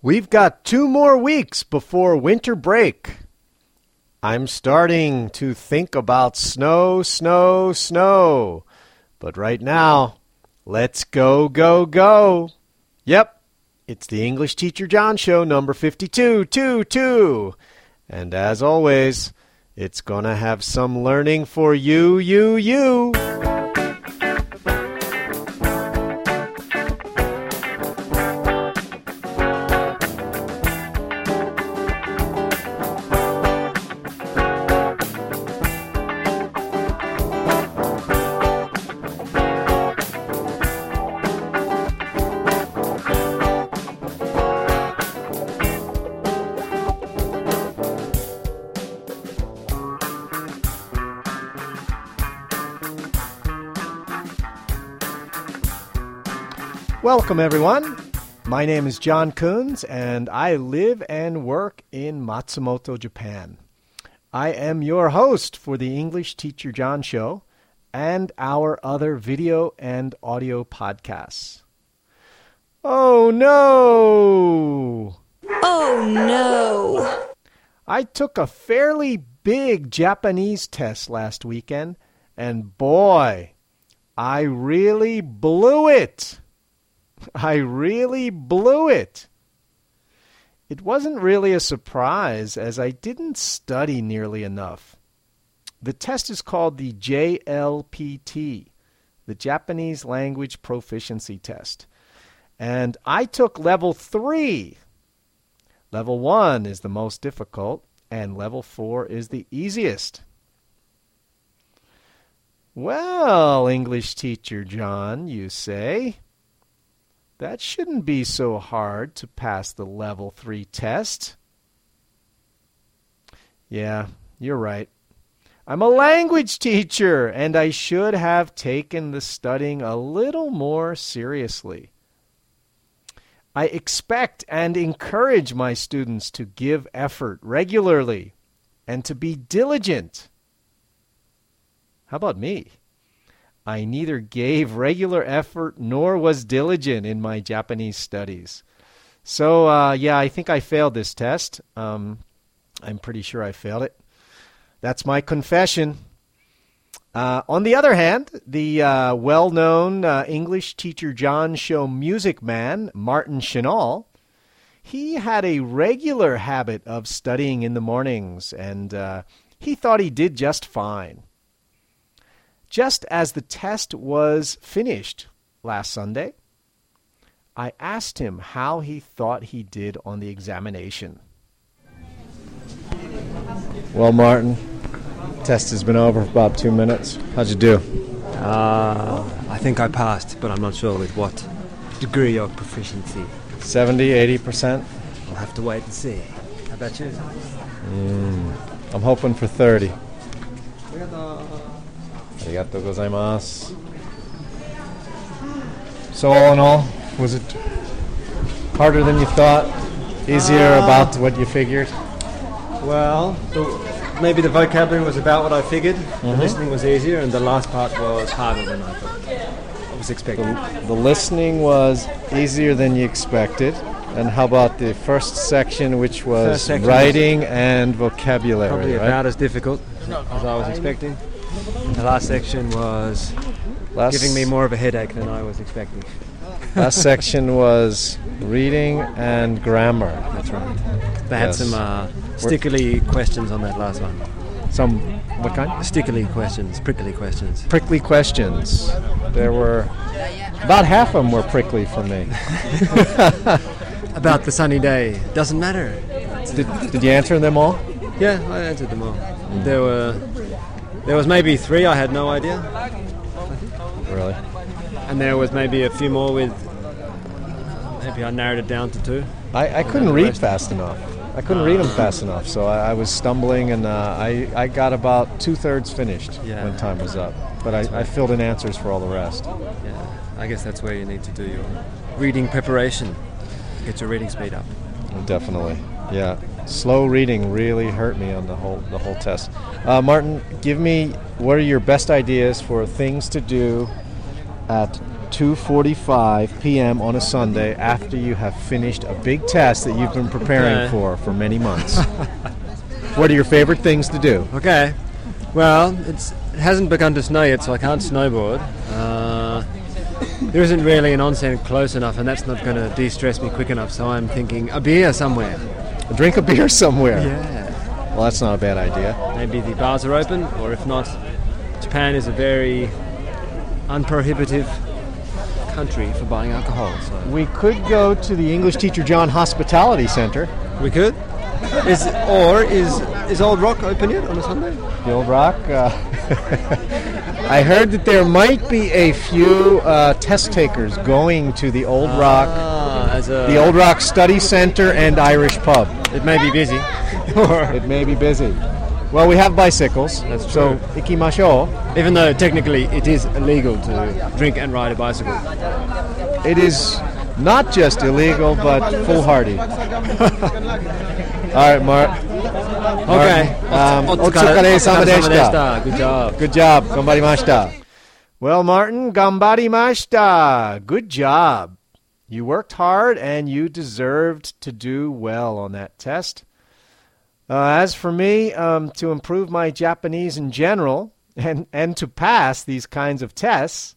We've got two more weeks before winter break. I'm starting to think about snow, snow, snow. But right now, let's go, go, go. Yep, it's the English Teacher John Show, number 52, 2, 2. And as always, it's gonna have some learning for you, you, you. Welcome, everyone. My name is John Coons, and I live and work in Matsumoto, Japan. I am your host for the English Teacher John Show and our other video and audio podcasts. Oh no! Oh no! I took a fairly big Japanese test last weekend, and boy, I really blew it! I really blew it. It wasn't really a surprise, as I didn't study nearly enough. The test is called the JLPT, the Japanese Language Proficiency Test. And I took level 3. Level 1 is the most difficult, and level 4 is the easiest. Well, English teacher John, you say. That shouldn't be so hard to pass the level 3 test. Yeah, you're right. I'm a language teacher, and I should have taken the studying a little more seriously. I expect and encourage my students to give effort regularly and to be diligent. How about me? I neither gave regular effort nor was diligent in my Japanese studies. So, uh, yeah, I think I failed this test. Um, I'm pretty sure I failed it. That's my confession. Uh, on the other hand, the uh, well known uh, English teacher John Show music man, Martin Chenal, he had a regular habit of studying in the mornings, and uh, he thought he did just fine. Just as the test was finished last Sunday, I asked him how he thought he did on the examination. Well, Martin, test has been over for about two minutes. How'd you do? Uh, I think I passed, but I'm not sure with what degree of proficiency. 70, 80%? I'll have to wait and see. How about you? Mm, I'm hoping for 30. Arigatou gozaimasu. So all in all, was it harder than you thought? Easier Uh, about what you figured? Well, the, maybe the vocabulary was about what I figured. The listening was easier, and the last part was harder than I thought. I was expecting. The listening was easier than you expected. And how about the first section, which was section writing and vocabulary? Probably right? about as difficult as I was expecting. The last section was last, giving me more of a headache than I was expecting. last section was reading and grammar. That's right. They had some uh, stickily questions on that last one. Some what kind? Stickily questions, prickly questions. Prickly questions. There were about half of them were prickly for me. About the sunny day. Doesn't matter. Did, did you answer them all? Yeah, I answered them all. There were, there was maybe three I had no idea, Really? and there was maybe a few more with. Maybe I narrowed it down to two. I, I couldn't read rest- fast enough. I couldn't read them fast enough, so I, I was stumbling, and uh, I, I got about two thirds finished Yeah. when time was up. But I, I filled in answers for all the rest. Yeah, I guess that's where you need to do your reading preparation. Get your reading speed up. Definitely, yeah. Slow reading really hurt me on the whole the whole test. Uh, Martin, give me what are your best ideas for things to do at 2:45 p.m. on a Sunday after you have finished a big test that you've been preparing Okay. for for many months. what are your favorite things to do? Okay. Well, it's, it hasn't begun to snow yet, so I can't snowboard. Uh, there isn't really an onsen close enough, and that's not going to de-stress me quick enough. So I'm thinking a beer somewhere. Drink a beer somewhere. Yeah. Well, that's not a bad idea. Maybe the bars are open, or if not, Japan is a very unprohibitive country for buying alcohol. So We could go to the English Teacher John Hospitality Center. we could. Is or is is Old Rock open yet on a Sunday? The Old Rock. Uh, I heard that there might be a few uh, test takers going to the Old Rock, Ah, as a the Old Rock Study Center and Irish Pub. It may be busy. or It may be busy. Well, we have bicycles, That's so true. ikimasho. even though technically it is illegal to drink and ride a bicycle. It is not just illegal, but foolhardy. All right, Mark. Okay. Um, Otsukare- otsukare-sama deshita. deshita. Good job. Good job. Gambarimashita. Well, Martin, gambarimashita. Good job. You worked hard and you deserved to do well on that test. Uh, as for me, um, to improve my Japanese in general and, and to pass these kinds of tests,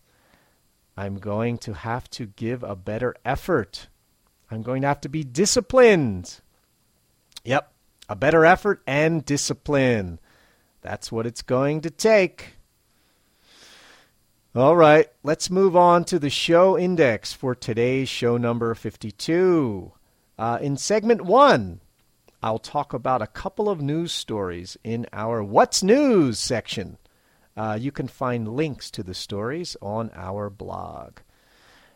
I'm going to have to give a better effort. I'm going to have to be disciplined. Yep, a better effort and discipline. That's what it's going to take. All right, let's move on to the show index for today's show number 52. Uh, in segment one, I'll talk about a couple of news stories in our What's News section. Uh, you can find links to the stories on our blog.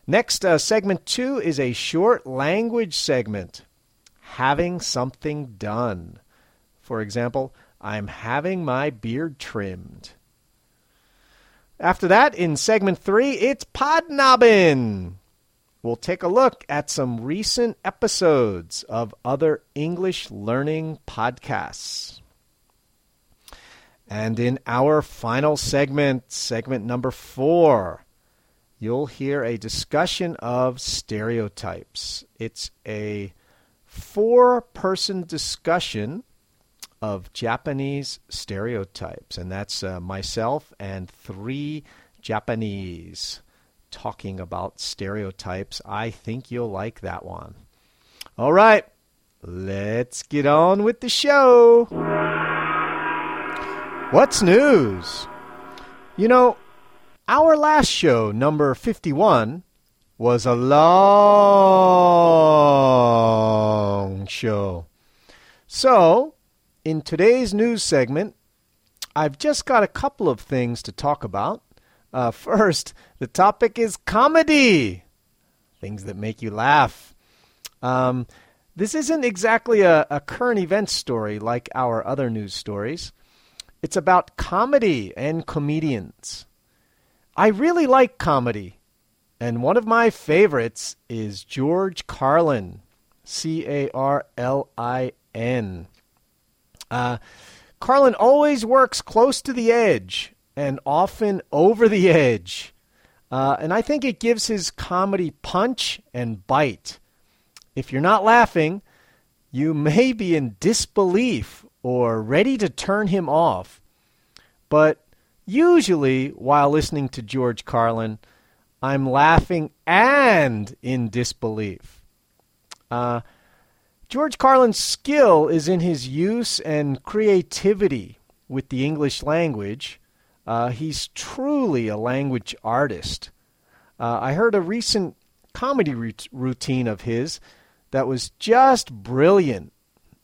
Next, uh, segment two is a short language segment having something done. For example, I'm having my beard trimmed. After that, in segment three, it's Podnobbin. We'll take a look at some recent episodes of other English learning podcasts. And in our final segment, segment number four, you'll hear a discussion of stereotypes. It's a four person discussion of Japanese stereotypes, and that's uh, myself and three Japanese talking about stereotypes. I think you'll like that one. All right, let's get on with the show. What's news? You know, our last show, number 51, was a long show. So, in today's news segment, I've just got a couple of things to talk about. Uh, first, the topic is comedy things that make you laugh. Um, this isn't exactly a, a current event story like our other news stories. It's about comedy and comedians. I really like comedy, and one of my favorites is George Carlin, C A R L I N. Uh, Carlin always works close to the edge and often over the edge. Uh, and I think it gives his comedy punch and bite. If you're not laughing, you may be in disbelief or ready to turn him off. But usually, while listening to George Carlin, I'm laughing and in disbelief. Uh, George Carlin's skill is in his use and creativity with the English language. Uh, he's truly a language artist. Uh, I heard a recent comedy routine of his that was just brilliant.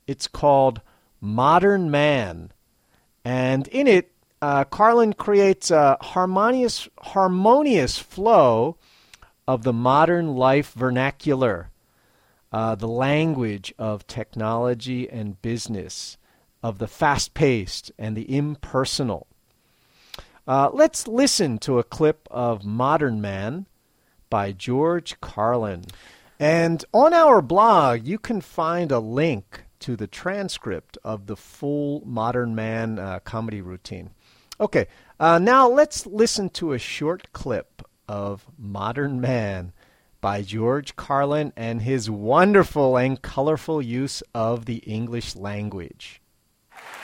It's called Modern Man. And in it, uh, Carlin creates a harmonious, harmonious flow of the modern life vernacular, uh, the language of technology and business, of the fast paced and the impersonal. Uh, let's listen to a clip of Modern Man by George Carlin. And on our blog, you can find a link to the transcript of the full Modern Man uh, comedy routine. Okay, uh, now let's listen to a short clip of Modern Man by George Carlin and his wonderful and colorful use of the English language.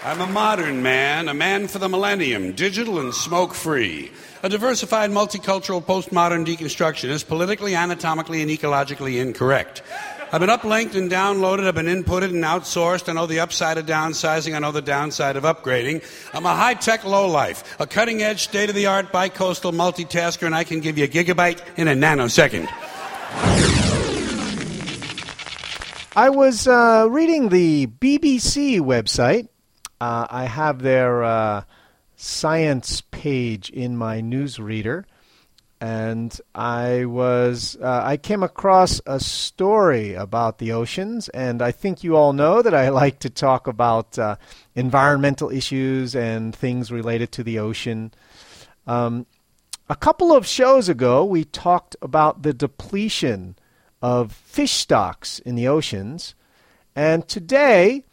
I'm a modern man, a man for the millennium, digital and smoke free. A diversified, multicultural, postmodern deconstructionist, politically, anatomically, and ecologically incorrect. I've been uplinked and downloaded, I've been inputted and outsourced. I know the upside of downsizing, I know the downside of upgrading. I'm a high tech lowlife, a cutting edge, state of the art, bi-coastal multitasker, and I can give you a gigabyte in a nanosecond. I was uh, reading the BBC website. Uh, I have their uh, science page in my newsreader, and I was uh, I came across a story about the oceans, and I think you all know that I like to talk about uh, environmental issues and things related to the ocean. Um, a couple of shows ago, we talked about the depletion of fish stocks in the oceans, and today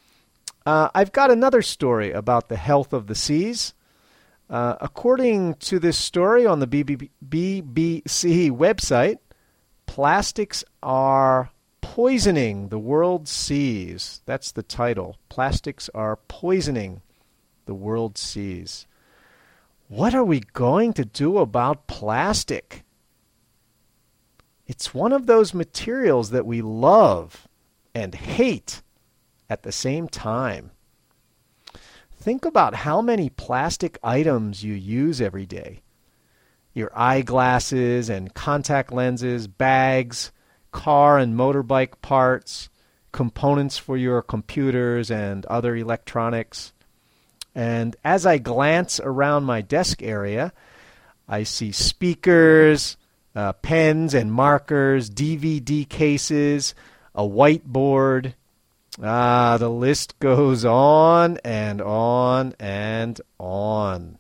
uh, I've got another story about the health of the seas. Uh, according to this story on the BBC website, plastics are poisoning the world's seas. That's the title. Plastics are poisoning the world's seas. What are we going to do about plastic? It's one of those materials that we love and hate at the same time. Think about how many plastic items you use every day your eyeglasses and contact lenses, bags, car and motorbike parts, components for your computers and other electronics. And as I glance around my desk area, I see speakers, uh, pens and markers, DVD cases, a whiteboard, Ah, the list goes on and on and on.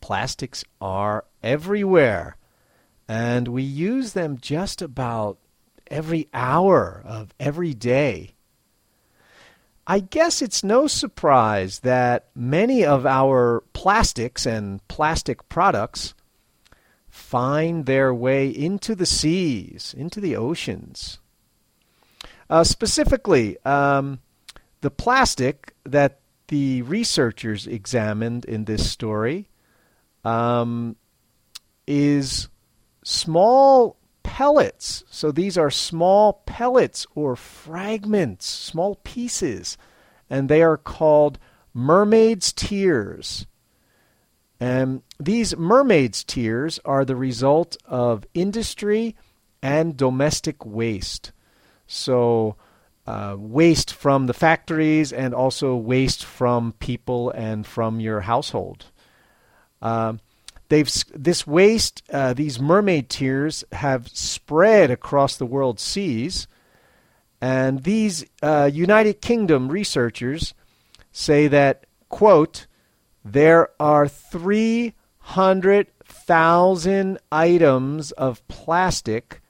Plastics are everywhere, and we use them just about every hour of every day. I guess it's no surprise that many of our plastics and plastic products find their way into the seas, into the oceans. Uh, specifically, um, the plastic that the researchers examined in this story um, is small pellets. So these are small pellets or fragments, small pieces, and they are called mermaid's tears. And these mermaid's tears are the result of industry and domestic waste. So, uh, waste from the factories and also waste from people and from your household. Uh, they've this waste, uh, these mermaid tears, have spread across the world's seas, and these uh, United Kingdom researchers say that quote there are three hundred thousand items of plastic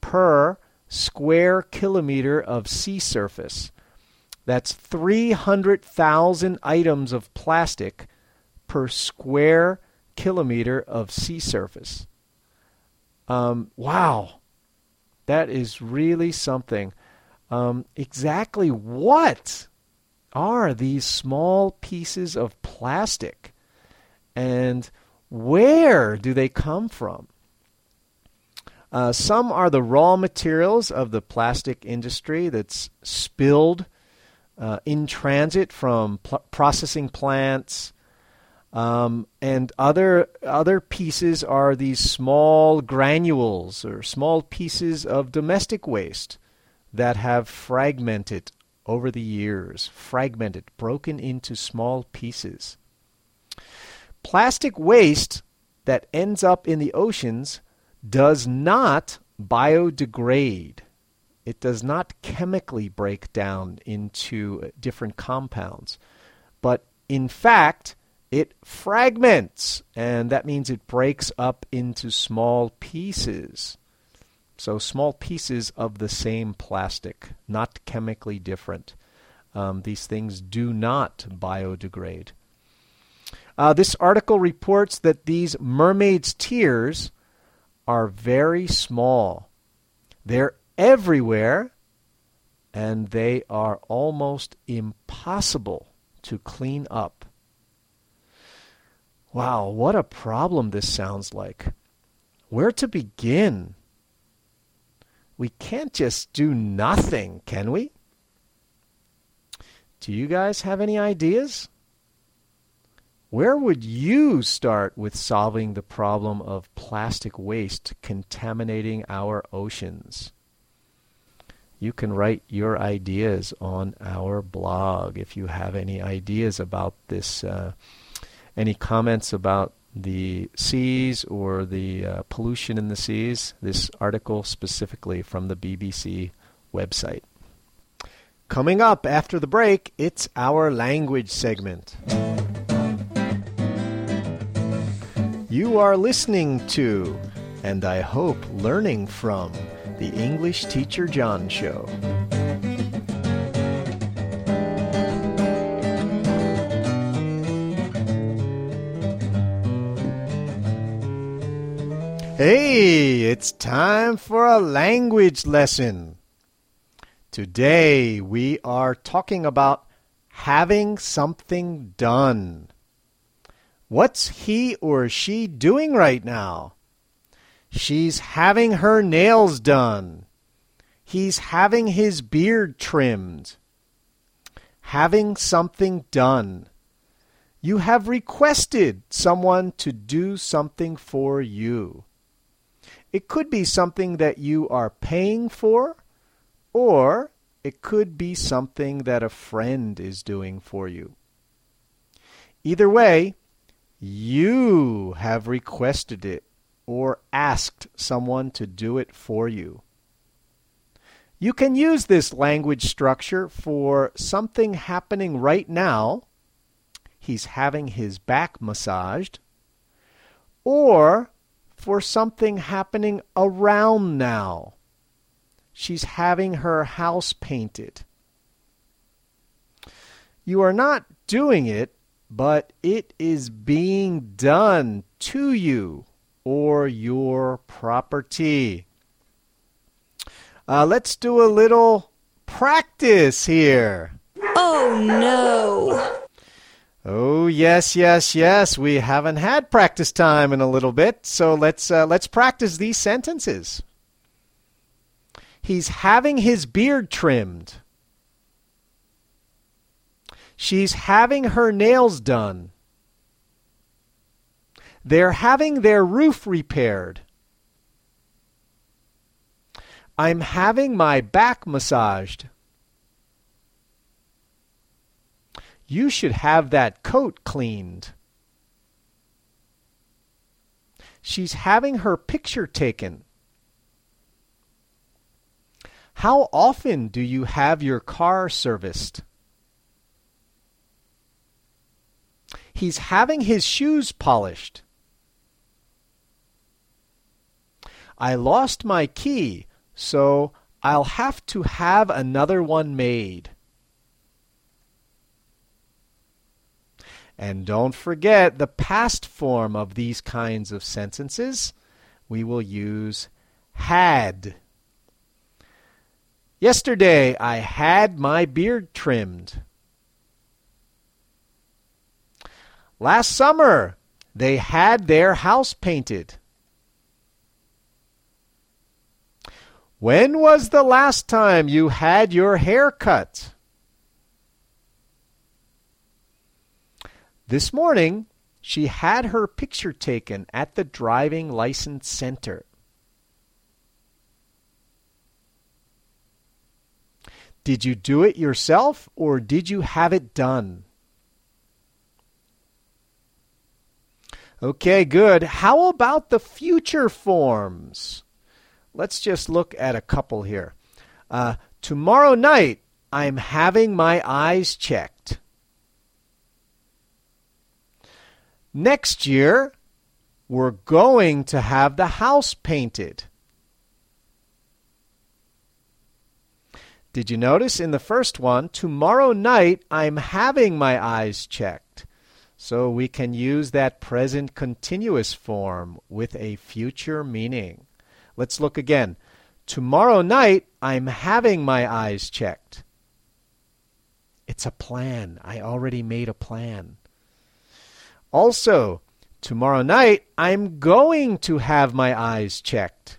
per square kilometer of sea surface. That's 300,000 items of plastic per square kilometer of sea surface. Um, wow. That is really something. Um, exactly what are these small pieces of plastic? And where do they come from? Uh, some are the raw materials of the plastic industry that's spilled uh, in transit from pl- processing plants. Um, and other other pieces are these small granules or small pieces of domestic waste that have fragmented over the years, fragmented, broken into small pieces. Plastic waste that ends up in the oceans does not biodegrade. It does not chemically break down into uh, different compounds. But in fact, it fragments, and that means it breaks up into small pieces. So, small pieces of the same plastic, not chemically different. Um, these things do not biodegrade. Uh, this article reports that these mermaids' tears are very small. They're everywhere and they are almost impossible to clean up. Wow, what a problem this sounds like. Where to begin? We can't just do nothing, can we? Do you guys have any ideas? Where would you start with solving the problem of plastic waste contaminating our oceans? You can write your ideas on our blog if you have any ideas about this, uh, any comments about the seas or the uh, pollution in the seas. This article specifically from the BBC website. Coming up after the break, it's our language segment. You are listening to, and I hope learning from, the English Teacher John Show. Hey, it's time for a language lesson. Today we are talking about having something done. What's he or she doing right now? She's having her nails done. He's having his beard trimmed. Having something done. You have requested someone to do something for you. It could be something that you are paying for, or it could be something that a friend is doing for you. Either way, you have requested it or asked someone to do it for you. You can use this language structure for something happening right now. He's having his back massaged. Or for something happening around now. She's having her house painted. You are not doing it, but it is being done to you or your property. Uh, let's do a little practice here. Oh no. Oh yes, yes, yes. We haven't had practice time in a little bit, so let's uh, let's practice these sentences. He's having his beard trimmed. She's having her nails done. They're having their roof repaired. I'm having my back massaged. You should have that coat cleaned. She's having her picture taken. How often do you have your car serviced? He's having his shoes polished. I lost my key, so I'll have to have another one made. And don't forget the past form of these kinds of sentences. We will use had. Yesterday I had my beard trimmed. Last summer they had their house painted. When was the last time you had your hair cut? This morning, she had her picture taken at the driving license center. Did you do it yourself or did you have it done? Okay, good. How about the future forms? Let's just look at a couple here. Uh, tomorrow night, I'm having my eyes checked. Next year, we're going to have the house painted. Did you notice in the first one, tomorrow night I'm having my eyes checked? So we can use that present continuous form with a future meaning. Let's look again. Tomorrow night, I'm having my eyes checked. It's a plan. I already made a plan. Also, tomorrow night, I'm going to have my eyes checked.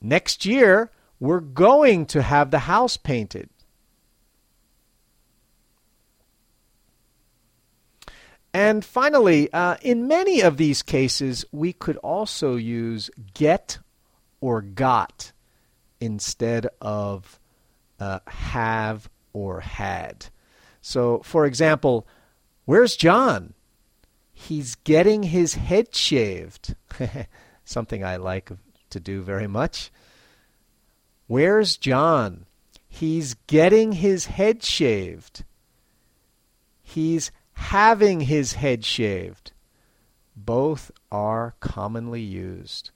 Next year, we're going to have the house painted. And finally, uh, in many of these cases, we could also use get or got instead of uh, have or had. So, for example, where's John? He's getting his head shaved. Something I like to do very much. Where's John? He's getting his head shaved. He's having his head shaved. Both are commonly used.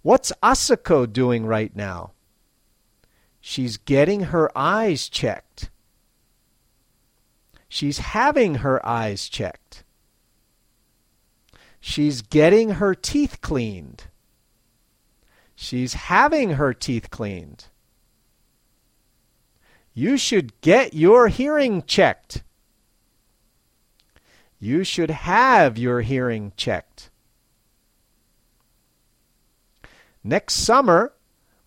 What's Asako doing right now? She's getting her eyes checked. She's having her eyes checked. She's getting her teeth cleaned. She's having her teeth cleaned. You should get your hearing checked. You should have your hearing checked. Next summer,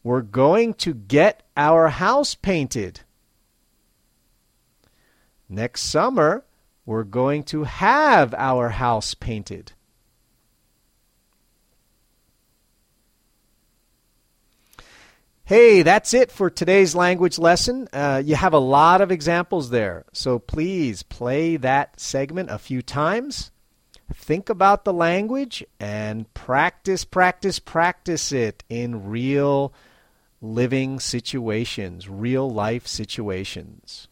we're going to get our house painted. Next summer, we're going to have our house painted. Hey, that's it for today's language lesson. Uh, you have a lot of examples there, so please play that segment a few times. Think about the language and practice, practice, practice it in real living situations, real life situations.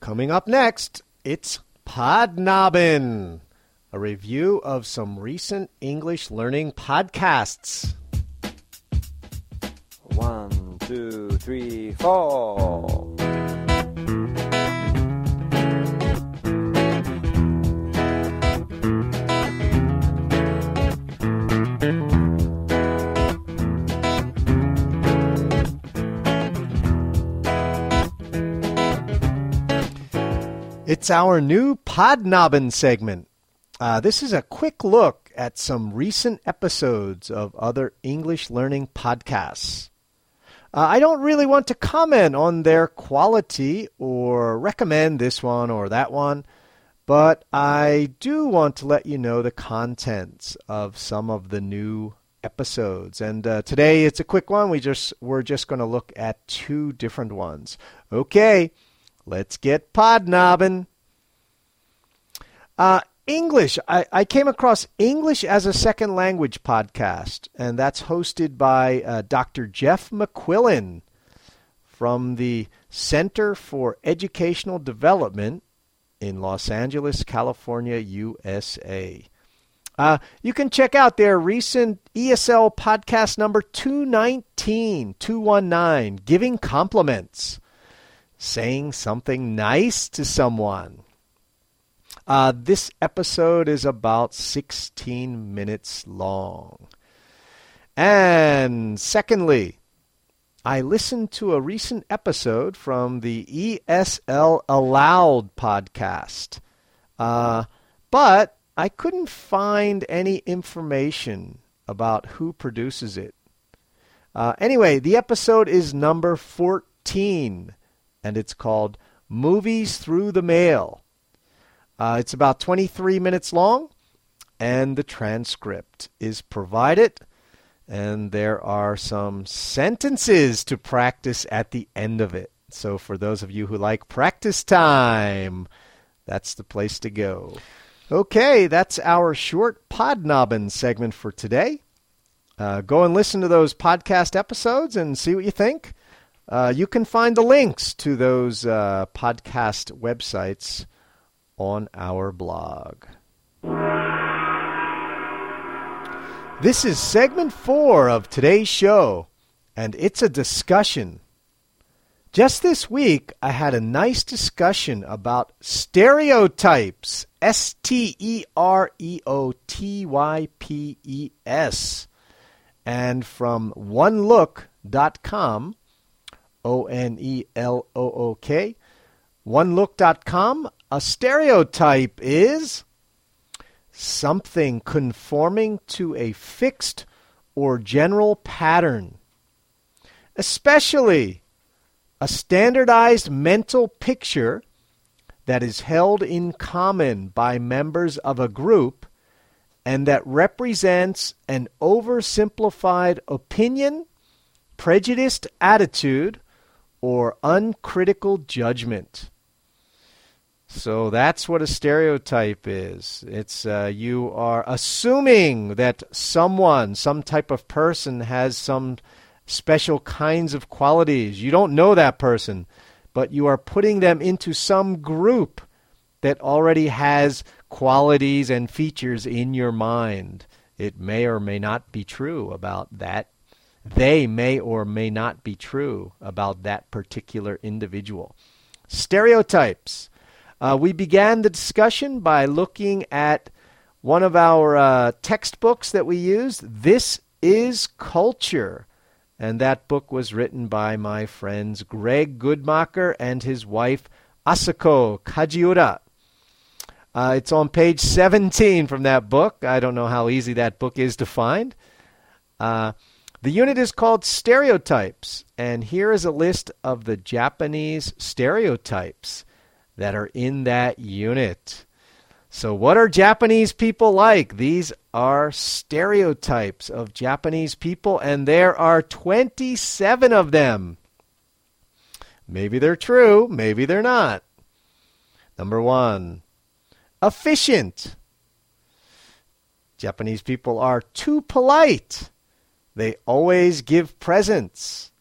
Coming up next, it's Podnobbin, a review of some recent English learning podcasts. One, two, three, four. It's our new Podnobbin segment. Uh, this is a quick look at some recent episodes of other English learning podcasts. Uh, I don't really want to comment on their quality or recommend this one or that one, but I do want to let you know the contents of some of the new episodes. And uh, today it's a quick one. We just we're just going to look at two different ones. Okay. Let's get podnobbing. Uh, English. I, I came across English as a Second Language podcast, and that's hosted by uh, Dr. Jeff McQuillan from the Center for Educational Development in Los Angeles, California, USA. Uh, you can check out their recent ESL podcast number 219, 219, Giving Compliments saying something nice to someone. Uh, this episode is about 16 minutes long. And secondly, I listened to a recent episode from the ESL Aloud podcast, uh, but I couldn't find any information about who produces it. Uh, anyway, the episode is number 14 and it's called Movies Through the Mail. Uh, it's about 23 minutes long, and the transcript is provided. And there are some sentences to practice at the end of it. So, for those of you who like practice time, that's the place to go. Okay, that's our short podnobbin segment for today. Uh, go and listen to those podcast episodes and see what you think. Uh, you can find the links to those uh, podcast websites on our blog. This is segment four of today's show, and it's a discussion. Just this week, I had a nice discussion about stereotypes. S T E R E O T Y P E S. And from onelook.com, O N E L O O K, onelook.com, a stereotype is something conforming to a fixed or general pattern, especially a standardized mental picture that is held in common by members of a group and that represents an oversimplified opinion, prejudiced attitude, or uncritical judgment. So that's what a stereotype is. It's uh, you are assuming that someone, some type of person, has some special kinds of qualities. You don't know that person, but you are putting them into some group that already has qualities and features in your mind. It may or may not be true about that. They may or may not be true about that particular individual. Stereotypes. Uh, we began the discussion by looking at one of our uh, textbooks that we used. This is Culture. And that book was written by my friends Greg Goodmacher and his wife Asako Kajiura. Uh, it's on page 17 from that book. I don't know how easy that book is to find. Uh, the unit is called Stereotypes, and here is a list of the Japanese stereotypes that are in that unit. So, what are Japanese people like? These are stereotypes of Japanese people, and there are 27 of them. Maybe they're true, maybe they're not. Number one, efficient. Japanese people are too polite. They always give presents.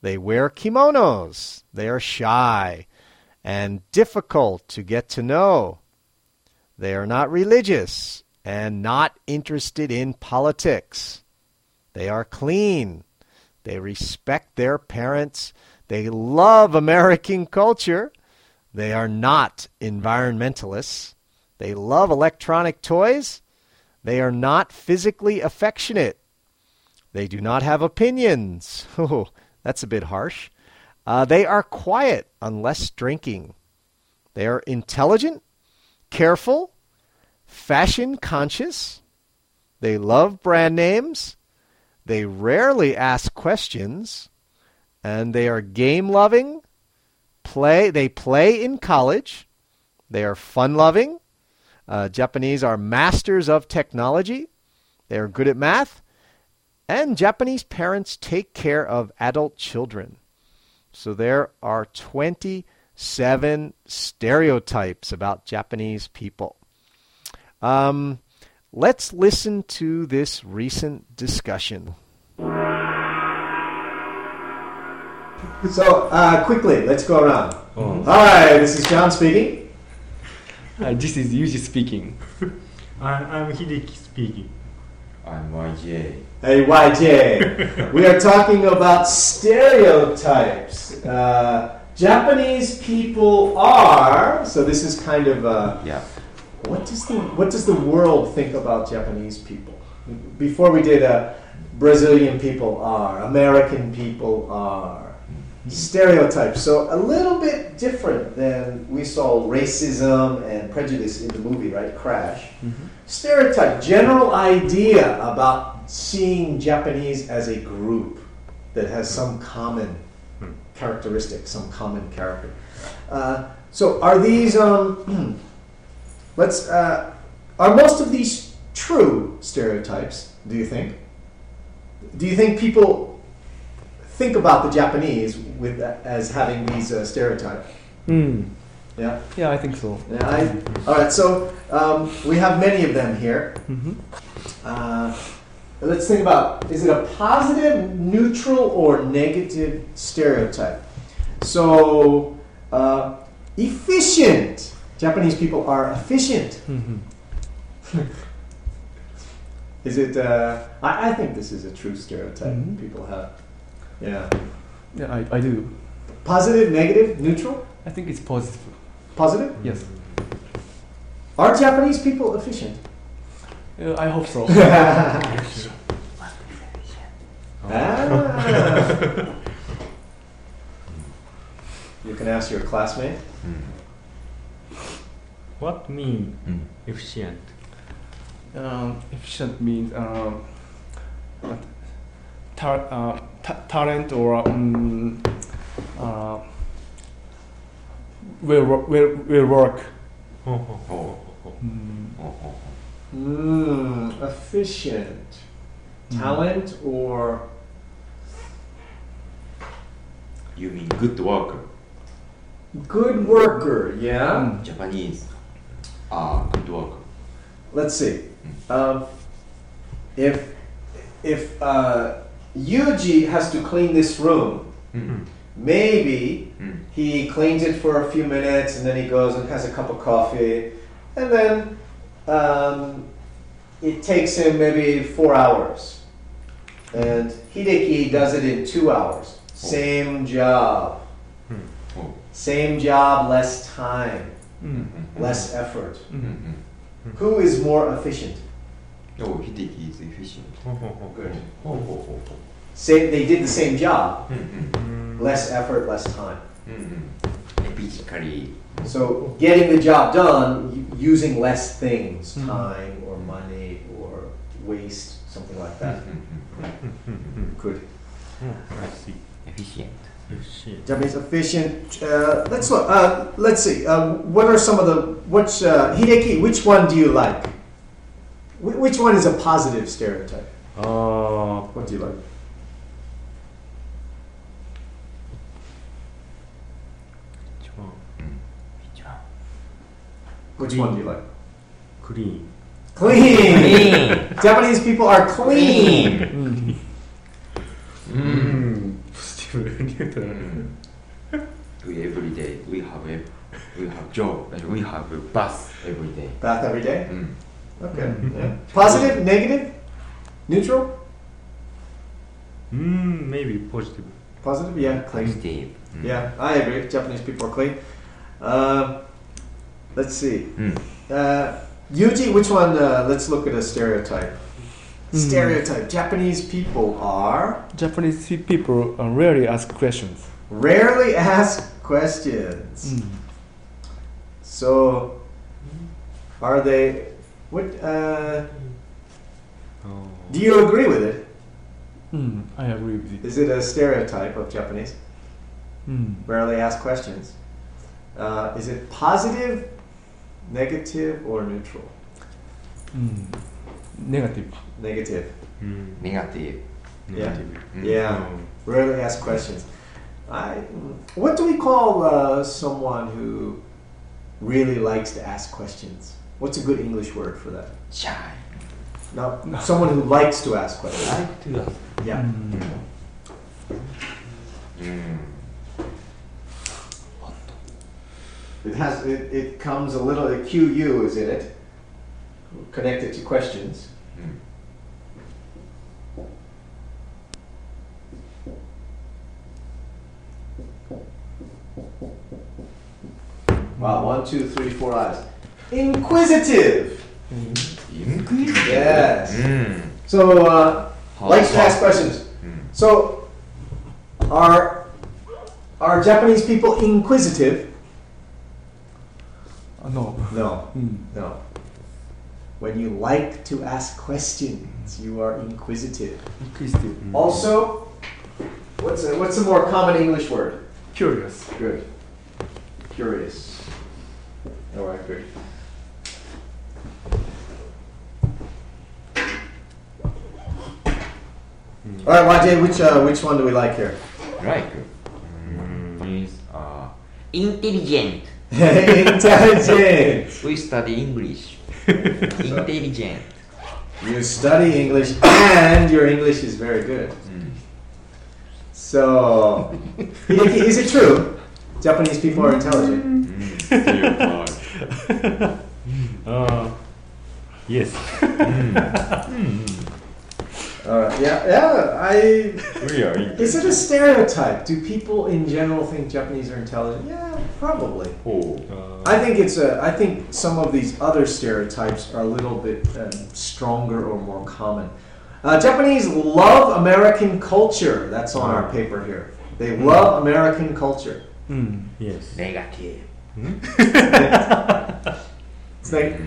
They wear kimonos. They are shy and difficult to get to know. They are not religious and not interested in politics. They are clean. They respect their parents. They love American culture. They are not environmentalists. They love electronic toys. They are not physically affectionate. They do not have opinions. Oh, that's a bit harsh. Uh, they are quiet unless drinking. They are intelligent, careful, fashion conscious. They love brand names. They rarely ask questions. And they are game loving. Play. They play in college. They are fun loving. Uh, Japanese are masters of technology. They are good at math. And Japanese parents take care of adult children. So there are 27 stereotypes about Japanese people. Um, let's listen to this recent discussion. So, uh, quickly, let's go around. Hi, this is John speaking. Uh, this is Yuji speaking. I, I'm Hideki speaking. I'm YJ. Hey, YJ. we are talking about stereotypes. Uh, Japanese people are. So this is kind of. Uh, Yeah. what does the What does the world think about Japanese people? Before we did, uh, Brazilian people are. American people are. Stereotypes. So a little bit different than we saw racism and prejudice in the movie, right? Crash. Stereotype, general idea about seeing Japanese as a group that has some common characteristic, some common character. Uh, so are these, um, let's, uh, are most of these true stereotypes, do you think? Do you think people think about the Japanese with as having these uh, stereotypes? Mm. Yeah. Yeah, I think so. Yeah, I, all right, so um, we have many of them here. Mm-hmm. Uh, let's think about is it a positive, neutral, or negative stereotype? So, uh, efficient. Japanese people are efficient. Mm-hmm. Is it? Uh, I, I think this is a true stereotype Mhm. people have. Yeah. Yeah, I, I do. Positive, negative, neutral? I think it's positive. Positive? Yes. Are Japanese people efficient? Uh, I hope so. Ah. you can ask your classmate. What mean Mm. efficient? um, efficient means um, what? Ta- uh, ta- talent or um, uh, will, will, will work. Mm, efficient. Talent or You mean good worker? good worker? Yeah. Mm. Japanese are good worker. Let's see. Um, if if uh, Yuji has to clean this room, Mm. maybe Mm. he cleans it for a few minutes and then he goes and has a cup of coffee, and then um, it takes him maybe four hours, and Hideki does it in two hours. Same job, Oh. same job, less time, mm, less effort. mm. Mm-hmm. Who is more efficient? Oh, Hideki is efficient. Good. Oh, oh, oh, oh. Same, they did the same job, Mm-hmm. less effort, less time. Mm-hmm. Physically. So getting the job done using less things, Mhm. time or money or waste, something like that. Mm-hmm. Good. Oh, I see. Efficient. Efficient. Japanese efficient. Uh, let's look. Uh, let's see. Uh, what are some of the which uh, Hideki? Which one do you like? Wh- which one is a positive stereotype? Uh, What do you like? which one? Which one do you like? Clean. Clean. Japanese people are clean. Mm. Mm. Positive, neutral. Mm. We every day we have a we have job and we have a bus every day. Bath every day. Mm. Okay. Yeah. Positive, negative, neutral. Mm, maybe positive. Positive. Yeah. Clean. Positive. Mm. Yeah, I agree. Japanese people are clean. Um, let's see. Mm. Uh, Yuji, which one? Uh, let's look at a stereotype. Hmm. Stereotype. Japanese people are Japanese people uh, rarely ask questions. rarely ask questions. Mm. So, are they? What? Uh, Oh. do you agree with it? Mm, I agree with it. Is it a stereotype of Japanese? Mm. Rarely ask questions. Uh, is it positive, negative, or neutral? Mm. Negative. Negative. Mm. Negative. Negative. Mm. Yeah. Rarely ask questions. I, what do we call uh, someone who really likes to ask questions? What's a good English word for that? Shy. No, someone who likes to ask questions. Like to ask. Yeah. Mm. Mm. It has. It, it comes a little. The QU is in it, connected to questions. Wow. One, two, three, four eyes. Inquisitive. Inquisitive. Yes. Mm. So uh, likes to ask questions. Mm. So, are are Japanese people inquisitive? Uh, no. No, Mm. no. When you like to ask questions, you are inquisitive. Inquisitive. Also, what's a, what's a more common English word? Curious. Good. Curious. All right, good. All right, YJ, which uh, which one do we like here? Like. Mm. Means uh, intelligent. Intelligent. We study English. Intelligent. You study English and your English is very good. Mm. So, Hideki, is it true? Japanese people are intelligent. Mm. Uh, yes. Mm. All right. Yeah. Yeah. I. We are. Is it a stereotype? Do people in general think Japanese are intelligent? Yeah, probably. Oh. Uh, I think it's a. I think some of these other stereotypes are a little bit um, stronger or more common. Uh, Japanese love American culture. That's on our mm. paper here. They mm. love American culture. Mm, うん。Yes. Negative. Hmm? It's like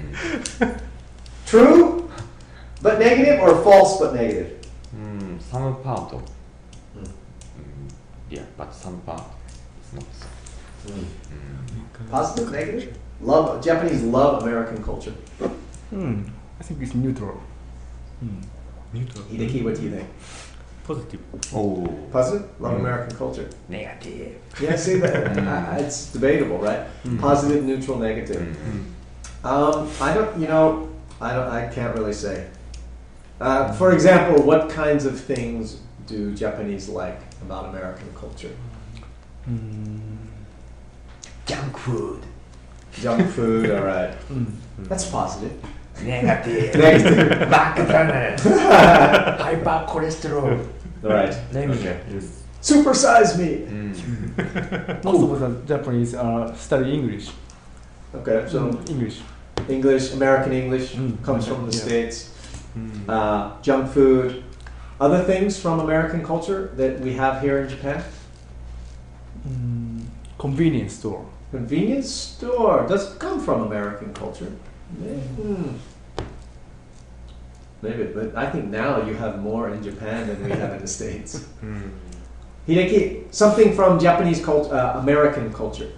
true, but negative or false but negative? Mm, some part. Mm. Mm, yeah, but some part is not so. Hmm. Hmm. Positive, negative? Love Japanese love American culture. Hmm, I think it's neutral. Hmm. Neutral. Hideki, what do you think? Positive. Oh. Positive? Love American culture. Negative. Yeah, see that? Uh, it's debatable, right? Positive, neutral, negative. Um, I don't. You know, I don't. I can't really say. Uh, for example, what kinds of things do Japanese like about American culture? Mm. Junk food. Junk food, all right. Mm. That's positive. Negative. Negative. McDonald's. Hyper cholesterol. All right. Negative. Okay. Yes. Supersize me. Mm. Most of the Japanese uh, study English. Okay, so hmm, English. English, American English, hmm. comes from the yeah. States. Mm. Uh, junk food. Other things from American culture that we have here in Japan? Mm. Convenience store. Convenience store. Does it come from American culture? Hmm. Maybe, but I think now you have more in Japan than we have in the States. Mm. Hideki, something from Japanese culture, uh, American culture.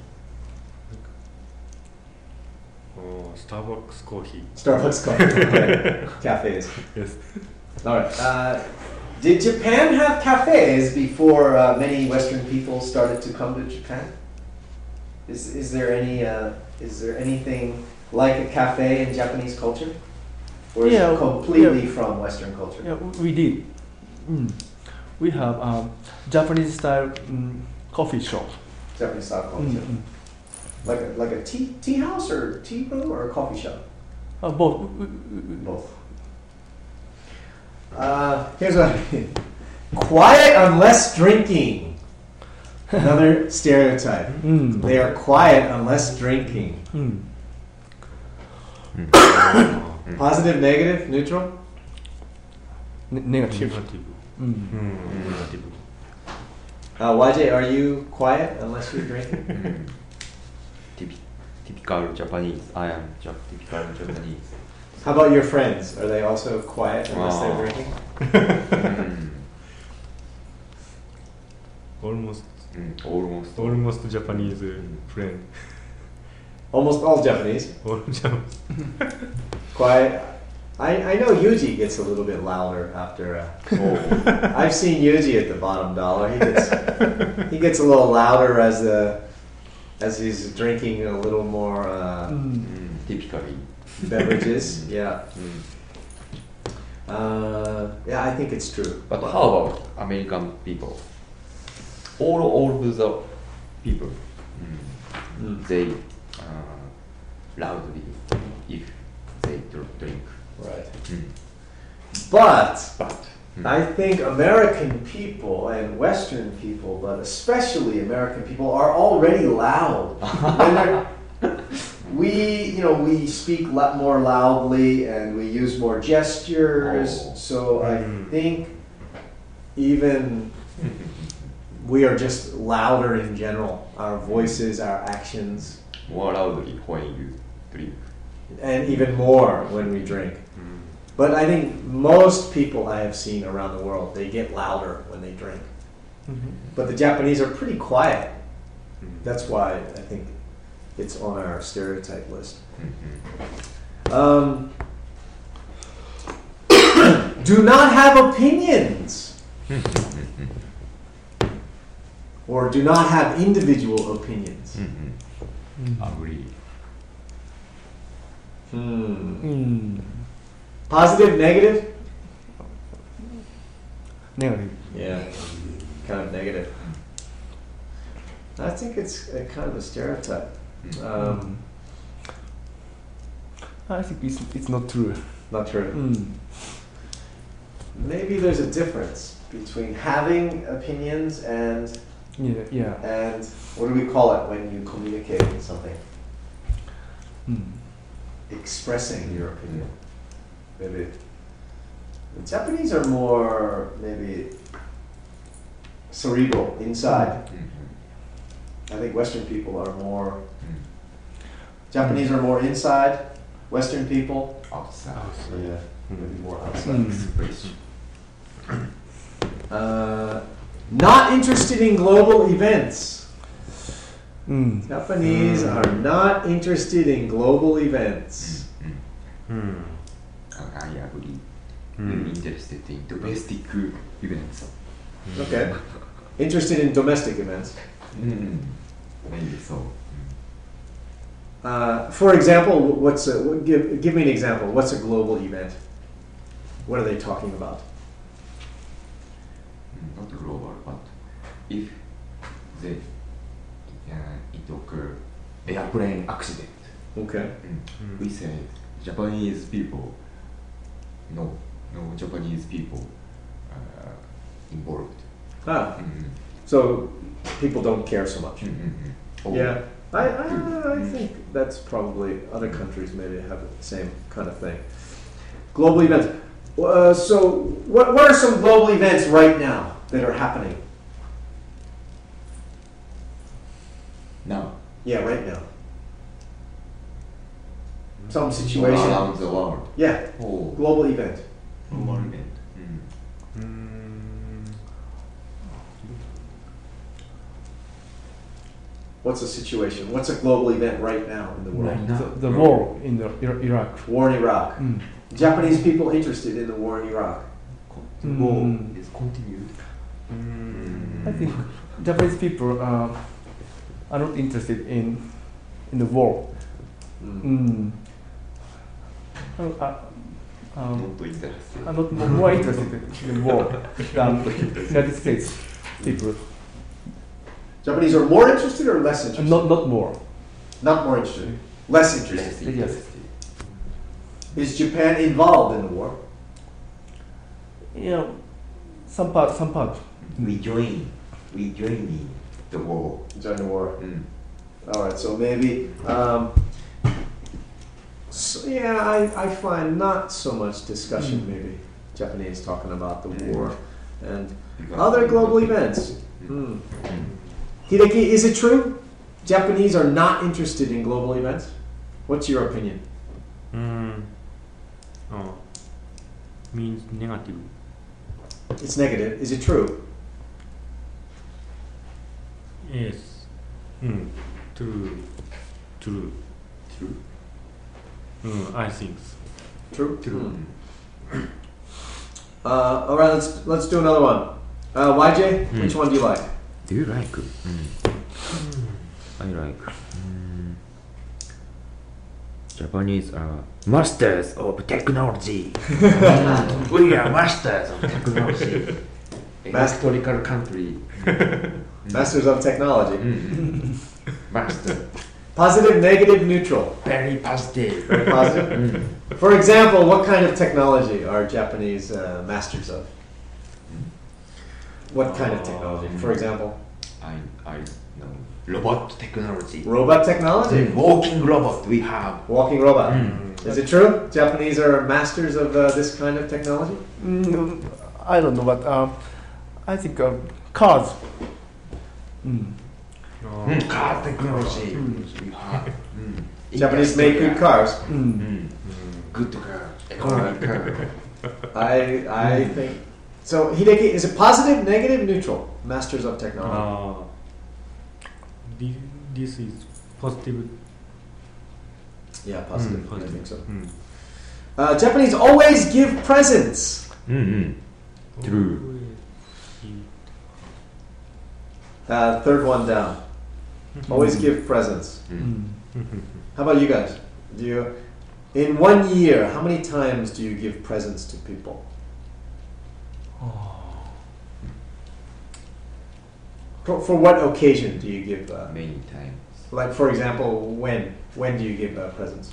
Oh, Starbucks coffee. Starbucks coffee, okay. cafes. Yes. All right. Uh, did Japan have cafes before uh, many Western people started to come to Japan? Is, is there any uh, is there anything like a cafe in Japanese culture, or is Yeah, it completely yeah. from Western culture? Yeah, we did. Mm. We have um, Japanese style mm, coffee shop. Japanese style Mm, culture, mm. Like a like a tea tea house or tea room or a coffee shop. Uh, both. Both. Uh, here's what quiet unless drinking. Another stereotype. Mm. They are quiet unless drinking. Mm. Positive, negative, neutral? Ne- negative. Negative. Mm. Mm. Negative. Uh, YJ, are you quiet unless you're drinking? Mm. Typical Japanese. I am ja- typical Japanese. How about your friends? Are they also quiet unless they're Oh. drinking? Mm. Almost. Mm. Almost. Almost Japanese uh, friend. Almost all Japanese. All Japanese. Quiet. I, I know Yuji gets a little bit louder after. Uh, Oh. I've seen Yuji at the bottom dollar. He gets he gets a little louder as the as he's drinking a little more uh, Mm. Mm. Beverages. Yeah. Mm. Uh, yeah, I think it's true. But how about American people? All all of the people, mm, Mm. they uh, loudly if they drink. Right. Mm. But But mm, I think American people and Western people, but especially American people, are already loud. We, you know, we speak lot more loudly and we use more gestures. Oh. So I Mm. think even we are just louder in general. Our voices, our actions, more loudly when you drink. and even more when we drink. But I think most people I have seen around the world, they get louder when they drink. Mhm. But the Japanese are pretty quiet. Mm. That's why I think it's on our stereotype list. Mhm. Um, do not have opinions. or do not have individual opinions. Mhm. Mm. Agree. Hmm. Positive, negative? Negative. Yeah, kind of negative. I think it's a kind of a stereotype. Um, I think it's, it's not true. not true. Mm. maybe there's a difference between having opinions and Yeah, yeah. and what do we call it when you communicate something? Mm. Expressing your opinion. Maybe the Japanese are more maybe cerebral inside. I think Western people are more. Japanese are more inside. Western people, outside yeah, maybe more outside. Mm. expression. Uh, not interested in global events. Mm. Japanese are not interested in global events. Hmm. I agree. Hmm. Very interested in domestic events. Okay. Interested in domestic events. Mm. Maybe so. Uh, for example, what's a, what, give, give me an example. What's a global event? What are they talking about? Mm, Not global, but if the uh, it occur airplane accident, Okay. mm. we say Japanese people, no, no Japanese people uh, involved. Ah, Mm. so people don't care so much. Mm, mm, mm. Oh, Yeah, I, I, I think that's probably other countries maybe have the same kind of thing. Global events. Uh, so, what, what are some global events right now that are happening? Now, Yeah, right now. Some all situation. around the world. Yeah, Oh, global event. global event. Mm. Hmm. What's the situation? What's a global event right now in the world? Right now. The, the war in the Ira- Iraq. War in Iraq. Mm. Japanese people interested in the war in Iraq. The Mm. war is continued. Hmm. I think Japanese people uh, are not interested in in the war. Mm. Um, Not interested. are not more, more interested in the war than United States people. Japanese are more interested or less Uh, interested? not not more. Not more interested. Less interested. Less Yes. Is Japan involved in the war? You know, some part, some part. We join. We join in the war. Join the war. Mm. All right, so maybe. Um, so yeah, I, I find not so much discussion. Mm. Maybe Japanese talking about the Mm. war and other global events. Mm. Hmm. Mm. Hideki, is it true? Japanese are not interested in global events. What's your opinion? Hmm. Oh. Means negative. It's negative. Is it true? Yes. Hmm. True. True. True. Hmm. I think. so. True. True. Hmm. Uh, all right, let's let's do another one. Uh, YJ, Hmm. which one do you like? Do you like? Mm. I like. Mm. Japanese are masters of technology. we are masters of technology. A Mas- historical country. Masters of Technology. Mm. Master. Positive, negative, neutral. Very positive. Very positive. Mm. For example, what kind of technology are Japanese uh, masters of? What kind of technology? For example, I I know robot technology. robot technology. Walking robot we have. Walking robot. Mm. Is it true? Japanese are masters of uh, this kind of technology? Mm, I don't know, but um, I think uh, cars. Mm. Mm. Car technology we. Mm. Japanese make good cars. Mm. Mm. Good car. Economic car. I I think so. Hideki, is it positive, negative, neutral? Masters of technology. Ah. This, this is positive. yeah, positive. Mm, I think so. Hmm. Uh, Japanese always give presents. Mm-hmm. True. Uh, third one down. Always give presents. Mm. Mm. How about you guys? Do you, in one year, how many times do you give presents to people? For, for what occasion do you give? Uh, Many times. like, for example, when? When do you give uh, presents?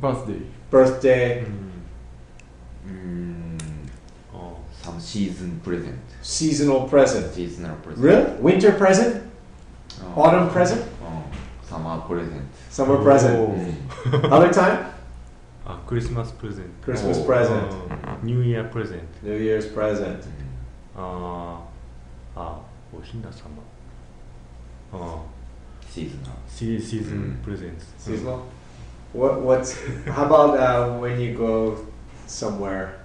Birthday. Birthday, Hmm. Mm. Oh. some season present. Seasonal present. Seasonal present. Really? Winter present? Oh. Autumn present? 어, summer present. Summer present. Other time? Christmas present. Christmas present. New Year present. New Year's present. 어, 아, 뭐신다 summer. 어, Seasonal. se- season presents. Seasonal? What, what's, how about uh, when you go somewhere,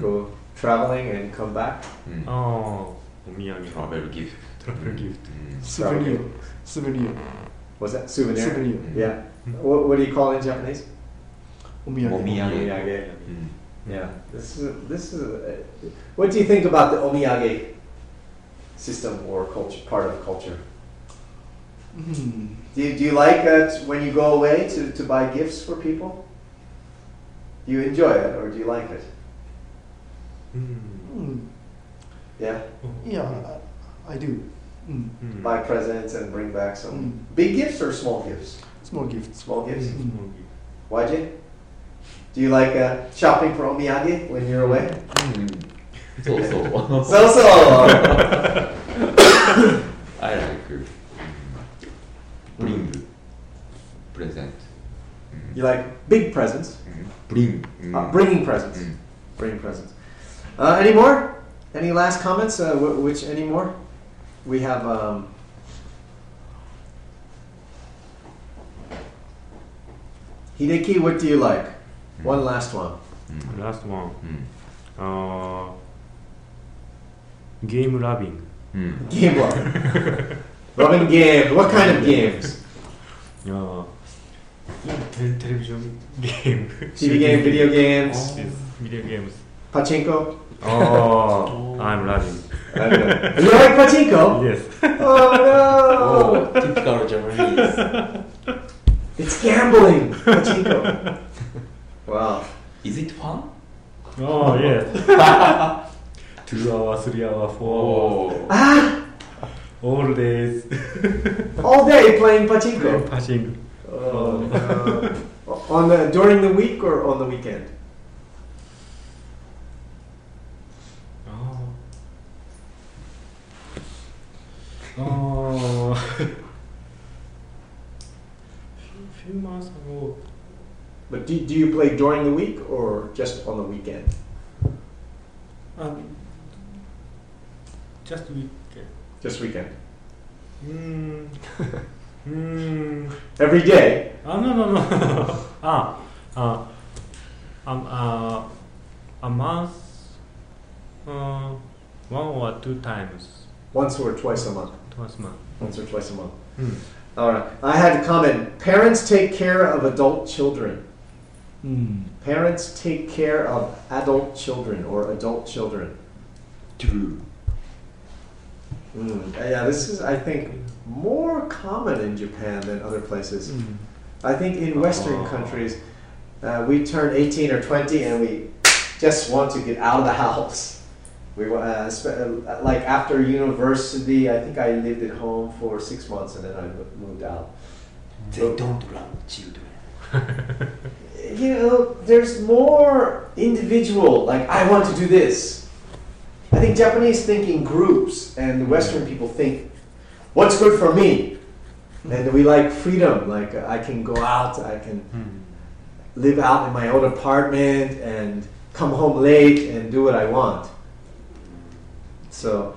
go traveling and come back? 음. 어, Travel gift. Proper gift. Mm. Souvenir. Souvenir. What's that? Souvenir? Souvenir. Yeah. Mm-hmm. What, what do you call it in Japanese? Omiyage. Omiyage. Mm. Yeah. This is, this is a, what do you think about the omiyage system or culture, part of culture? Mm. Do, you, do you like it when you go away to, to buy gifts for people? Do you enjoy it or do you like it? Mm. Yeah? Yeah, I, I do. Mm. うん。Buy presents and bring back some Mm. big gifts or small gifts? Small gifts. Small gifts. Mm. YJ? Do you like uh, shopping for omiyage when you're away? So so. So so. I like mm, bring present. You like big presents? Bring. Uh, bringing presents. Bringing presents. Uh, any more? Any last comments? Uh, wh- which any more? we have um, Hideki, what do you like? Mm. One last one. Mm. Last one. Mm. Uh, game loving. Hmm. Game loving. Loving game. What kind of games? Uh, television game. TV game, video games. Oh. Video games. Pachinko. Oh, I'm loving loving. you like pachinko? Yes. Oh no! typical Japanese. It's gambling. Pachinko. Wow. Is it fun? Oh, yes. Two hours, three hours, four hours. Oh. Ah! All days. All day playing pachinko. Passing. Oh, no. on the during the week or on the weekend? Oh. few months ago. But do, do you play during the week or just on the weekend? Um, just weekend. Just weekend. Mm. mm. Every day. Ah, no, no, no. ah, ah, um, uh, a month, uh, one or two times, Once or twice a month. Twice a month. Once or twice a month. Hmm. All right. I had a comment. Parents take care of adult children. Mm. Parents take care of adult children or adult children. True. Mm. Yeah, this is, I think, more common in Japan than other places. Mm. I think in Western Oh. countries, uh, we turn 18 or 20 and we just want to get out of the house. We uh, spe- uh, like after university, I think I lived at home for six months and then I moved out. They don't love children. You know, there's more individual. Like I want to do this. I think Japanese think in groups, and Western people think, "What's good for me?" And we like freedom. Like uh, I can go out, I can Hmm. live out in my own apartment and come home late and do what I want. So,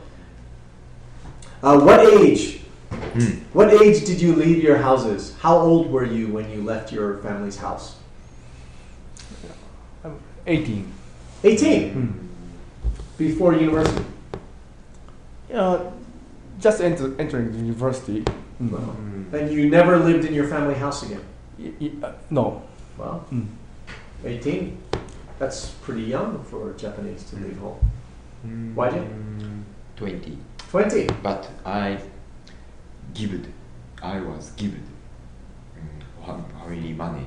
uh, what age? Mm. What age did you leave your houses? How old were you when you left your family's house? I'm 18. 18. Mm. Before university. Uh, just enter, entering the university. Mm. Wow. Hmm. And you never lived in your family house again. Y- y- uh, no. Wow. Mm. 18. That's pretty young for Japanese to leave home. Hmm. Why Hmm. 20. 20. But I gived. I was given mm, fam- family money.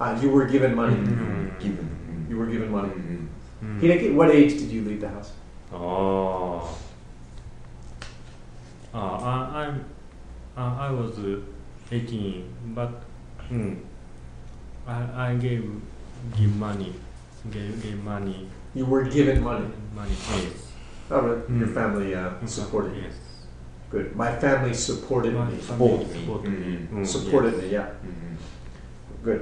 Uh, you were given money. Mm. Given. mm. You were given money. Mm, Hmm. Hideki, what age did you leave the house? Oh. Uh, I, I'm, uh, I was uh, 18, but mm, I, I gave give money gave, gave money. You were given money. Money, yes. Oh, but your Mm. family uh, supported you. Yes. Good. My family supported My me. family Support supported me. Mm. Mm, Supported yes. me, yeah. Mhm. Good.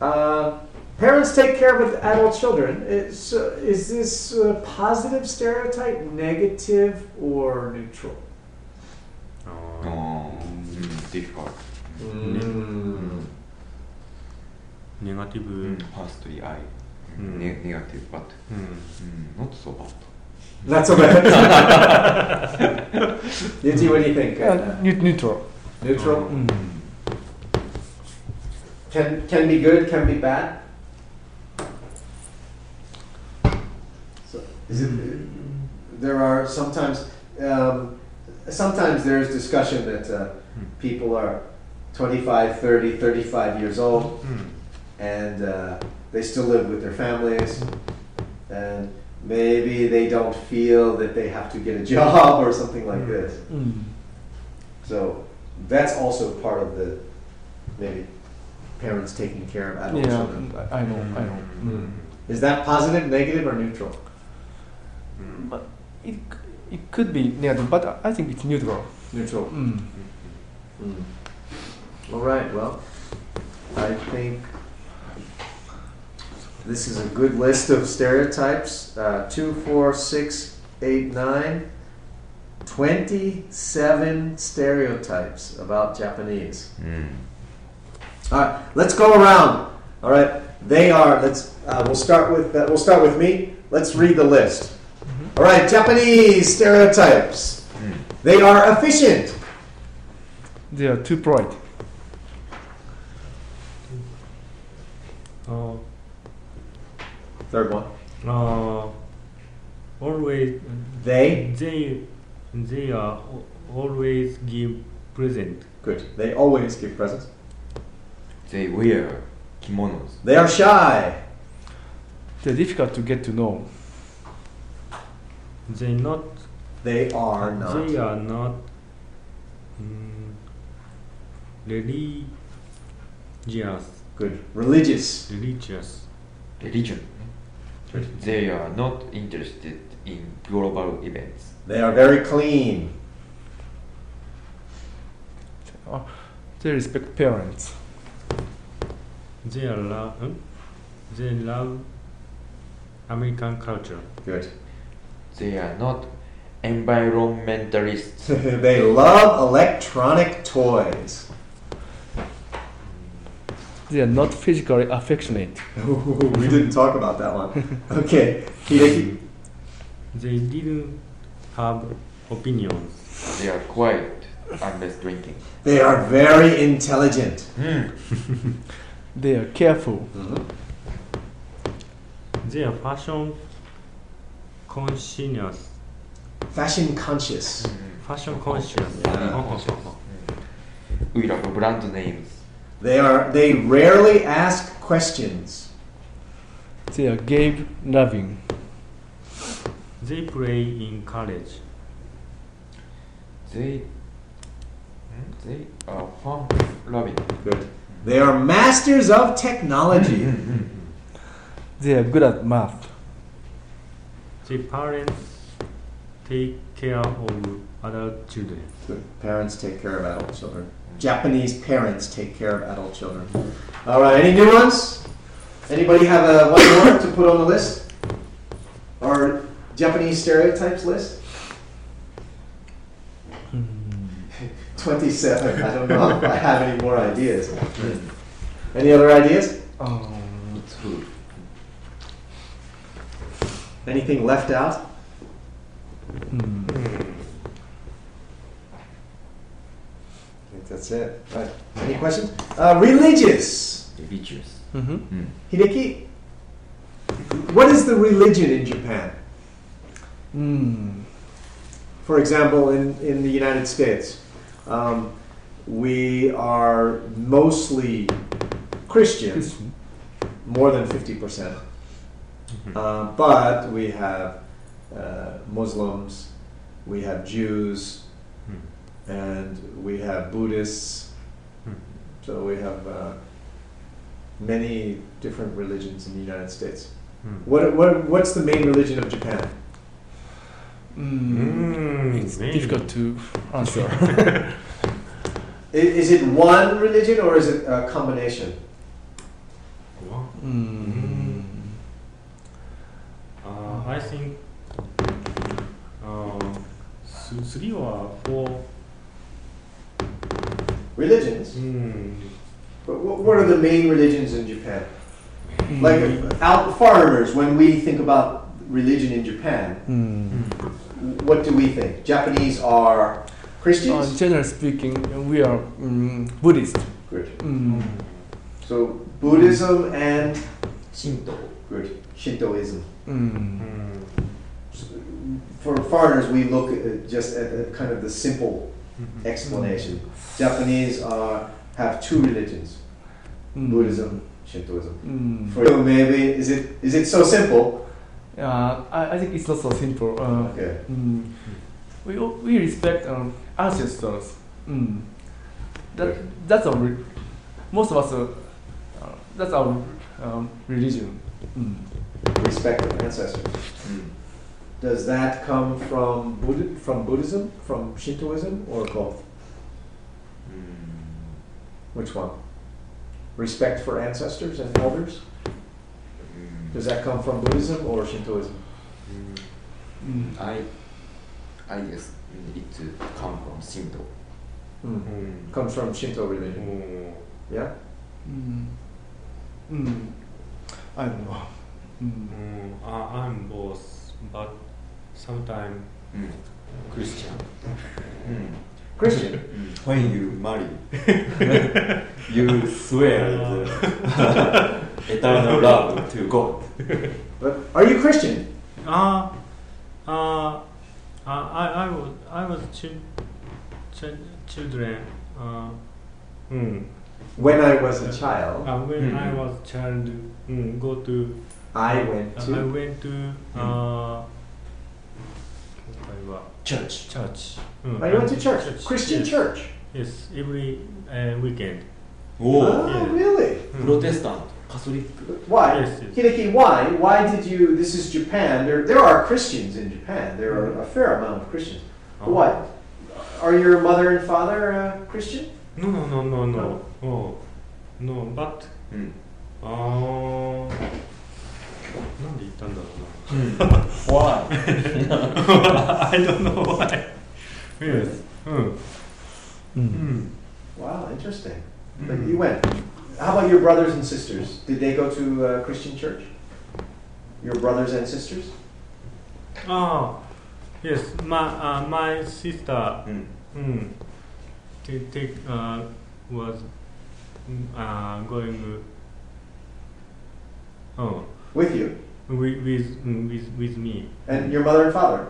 Uh, parents take care of adult children. Is, uh, is this a positive stereotype, negative, or neutral? Uh, Oh, mm, difficult. Mm. negative. Mm, Firstly, I Mm. Ne- negative, but Mm. mm, not so bad. Not so bad. Yuji, what do you think? Uh, neut- neutral. neutral? Mm. Can can be good, can be bad. So, is it, there are sometimes um, sometimes there's discussion that uh, people are 25, 30, 35 years old Mm. and uh, they still live with their families and maybe they don't feel that they have to get a job or something like this. Mm. So that's also part of the maybe parents taking care of adult Yeah, children. I I know, I know. Mm. Is that positive, negative, or neutral? Mm. But it, it could be negative, but I- I think it's neutral. Neutral. Mm. Mm. All right. Well, I think this is a good list of stereotypes. Uh, two, four, six, eight, nine. 27 stereotypes about Japanese. Mm. All right, let's go around. All right, they are. Let's. Uh, we'll start with. Uh, we'll start with me. Let's read the list. All right, Japanese stereotypes. Mm. They are efficient. They are too bright. Uh, Third one. uh, always They. they they are always give present. Good. They always give presents. They wear kimonos. They are shy. They're difficult to get to know. They not They are not. they are not mm, religious Good. Religious. religious. Religion. They are not interested in global events. They are very clean. They respect parents. They are love hmm? they love American culture. Good. They are not environmentalists. they love electronic toys. They are not physically affectionate. we didn't talk about that one. Okay. Hideki. They didn't have opinions. they are quiet unless drinking. They are very intelligent. Mm. They are careful. They are fashion conscious. Fashion conscious. Fashion conscious. Yeah. We love brand names. They are. They rarely ask questions. They are game loving. They play in college. They they are fun loving. Good. They are masters of technology. They are good at math. The parents take care of adult children. Good. Parents take care of adult children. Japanese parents take care of adult children. All right. Any new ones? Anybody have a one more to put on the list? Our Japanese stereotypes list? Twenty-seven. I don't know if I have any more ideas. Any other ideas? Oh, It's. Anything left out? hmm. Think that's it. Right. Any questions? Uh, religious. Religious. Mhm. Mm. Hideki, what is the religion in Japan? Mm. For example, in, in the United States, um, we are mostly Christians, Christian. more than 50%. Uh, but we have uh, Muslims, we have Jews, and we have Buddhists. So we have uh, many different religions in the United States. What, what, what's the main religion of Japan? Mm, it's maybe. difficult to answer. I- Is it one religion or is it a combination? Wow. mm. Uh, I think uh, three or four. Religions? Mm, But wh- what are the main religions in Japan? Mm. Like out foreigners, when we think about religion in Japan, Mm. what do we think? Japanese are Uh, Christians? generally speaking, we are mm, Buddhist. Good. Mm. So Buddhism and Shinto. good Shintoism. Mm. mm, For foreigners, we look at just at the, kind of the simple mhm. explanation. Japanese are have two religions: Mm. Buddhism, Shintoism. Mm. For you, maybe is it is it so simple? Uh, I, I think it's not so simple. Uh, Okay. mm, we we respect um, ancestors. Mm. That that's our re- most of us. Uh, uh, that's our um, religion. Mm. Respect of ancestors. Does that come from Buddha, from Buddhism, from Shintoism, or both? Which one? Respect for ancestors and elders. Does that come from Buddhism or Shintoism? Mm. I I guess it come from Shinto Hmm. Mm. Comes from Shinto religion. Oh, Yeah. Mm. Mm. I don't know. Mm. mm, I- I'm both, but sometimes Christian Christian. when you marry you swear the eternal love to God But are you Christian? Uh, uh, I, I was, I was chil- chil- children. Uh, mm, When I was a child, uh, when I Mhm. was child, mm, go to. I went uh, I to. went to. Church. Church. Mm. I went to church. church. Christian yes. church. Yes, every uh, weekend. Oh, oh yeah. really? Mm. Protestant. Catholic. Why? Yes, yes. Hideki, why? Why did you? This is Japan. There, there are Christians in Japan. There are a fair amount of Christians. Oh. What? Are your mother and father uh, Christian? No, no, no, no, no. No, oh. no but. Mm. Uh, なんで言ったんだろうな。 Why? I don't know why. Yes. うん。うん。 Wow, interesting. But you went. How about your brothers and sisters? Did they go to uh, Christian church? Your brothers and sisters? Ah, yes. My uh, my sister. うんうん。They take uh was uh going. Oh, With you? With, with, with, with me. And your mother and father?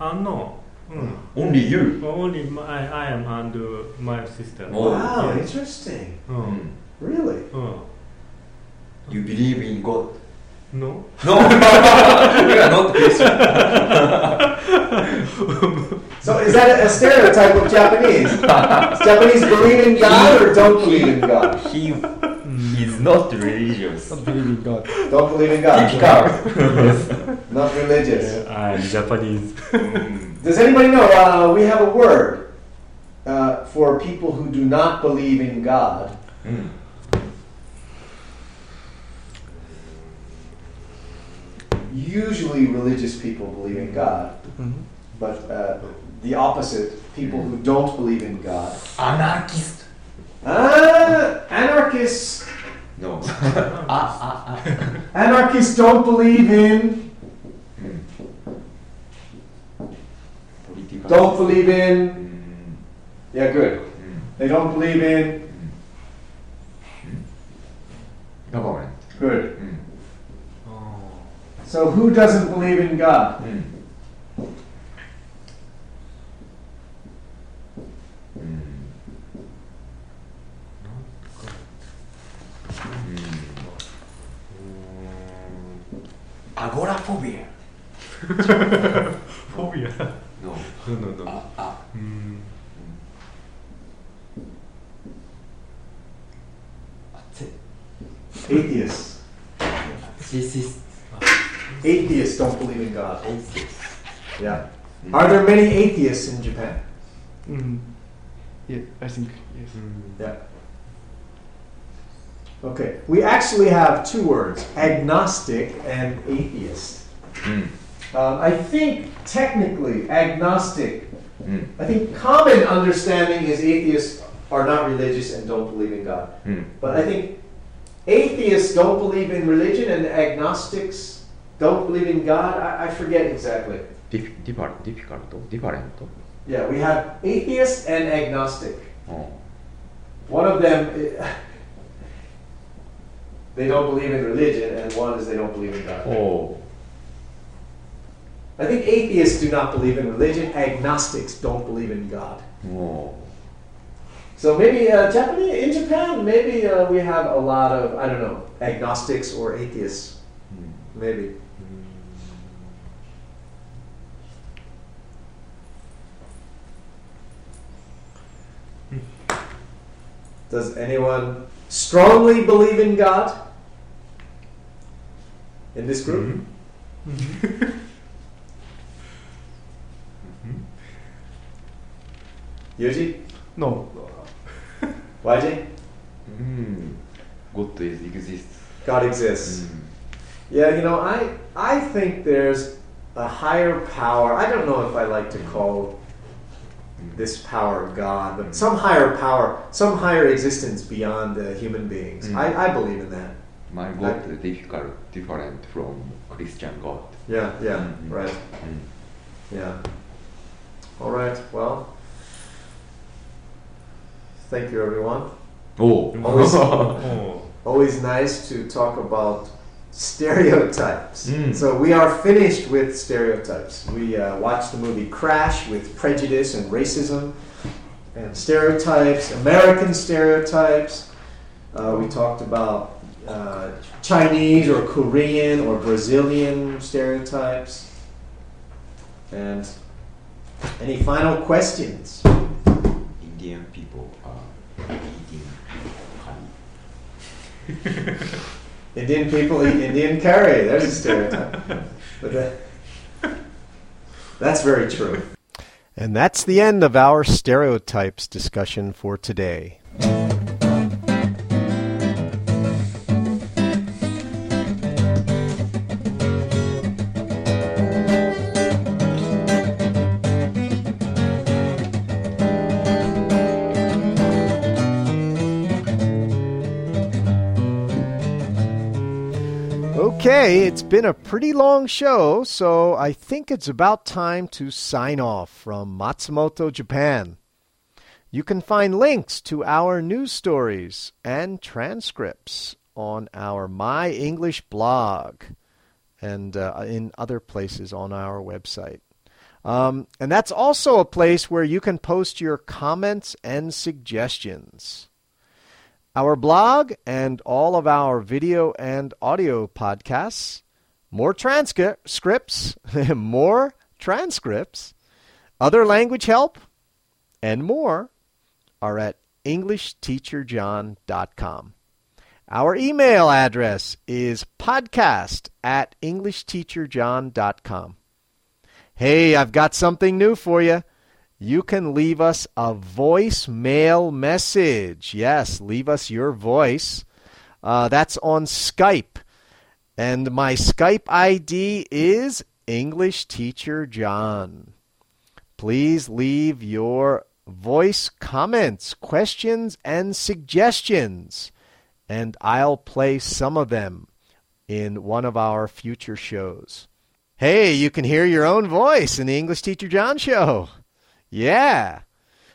Uh, no. Mm. Only you? Oh, only my, I am and uh, my sister. Oh. Wow, yeah. interesting. Mm. Really? Mm. You believe in God? No. No! We are not Christian. so is that a stereotype of Japanese? Japanese believe in God or don't believe in God? He is not religious. Not believe in God. Don't believe in God. Typical. Not religious. I'm Japanese. Does anybody know? Uh, we have a word uh, for people who do not believe in God. うん。Usually, religious people believe in God, Mhm. but uh, the opposite, people who don't believe in God. Anarchist. Ah, anarchists. No. ah, ah, ah. Anarchists don't believe in. Don't believe in. Hmm. Yeah, good. Hmm. They don't believe in. Hmm. Government. Good. So who doesn't believe in God? agoraphobia. Phobia. No. No, no, no. Ah, ah. Mm. Atheists. Atheists. Don't believe in God. Atheists. Yeah. Are there many atheists in Japan? Mm. Yeah, I think yes. Mm. Yeah. Okay, we actually have two words agnostic and atheist. Mm. I think technically, agnostic, mm. I think common understanding is atheists are not religious and don't believe in God. Mm. But I think atheists don't believe in religion and agnostics don't believe in God. I, I forget exactly. Different, difficult, different. Yeah, we have atheist and agnostic. Oh. One of them they don't believe in religion, and one is they don't believe in God. Oh. I think atheists do not believe in religion. Agnostics don't believe in God. Oh. So maybe uh, Japanese, in Japan, maybe uh, we have a lot of I don't know agnostics or atheists, mm. maybe. Hmm. Does anyone strongly believe in God? in this group. Mm-hmm. mm-hmm. mm-hmm. Yuji? No. YJ? Mm. God is, exists. God exists. Mm. Yeah, you know, I I think there's a higher power. I don't know if I like to mm-hmm. call this power God, but some higher power, some higher existence beyond the human beings. Mm. I, I believe in that my God like, is difficult, different from Christian God. Yeah, yeah, mm-hmm. right. Mm. Yeah. All right. Well, thank you, everyone. Oh, always, oh. always nice to talk about stereotypes. Mm. So we are finished with stereotypes. We uh, watched the movie Crash with prejudice and racism and stereotypes, American stereotypes. Uh, we talked about uh, Chinese or Korean or Brazilian stereotypes. And any final questions? Indian people are eating curry. Indian people eat Indian curry. There's a stereotype. But that, that's very true. And that's the end of our stereotypes discussion for today. Okay, it's been a pretty long show, so I think it's about time to sign off from Matsumoto, Japan. You can find links to our news stories and transcripts on our My English blog and uh, in other places on our website. Um, and that's also a place where you can post your comments and suggestions. Our blog and all of our video and audio podcasts, more transcripts, more transcripts, other language help, and more are at EnglishTeacherJohn.com. Our email address is podcast at EnglishTeacherJohn.com. Hey, I've got something new for you. You can leave us a voicemail message. Yes, leave us your voice. Uh, that's on Skype. And my Skype ID is English Teacher John. Please leave your voice comments, questions, and suggestions, and I'll play some of them in one of our future shows. Hey, you can hear your own voice in the English Teacher John show. Yeah.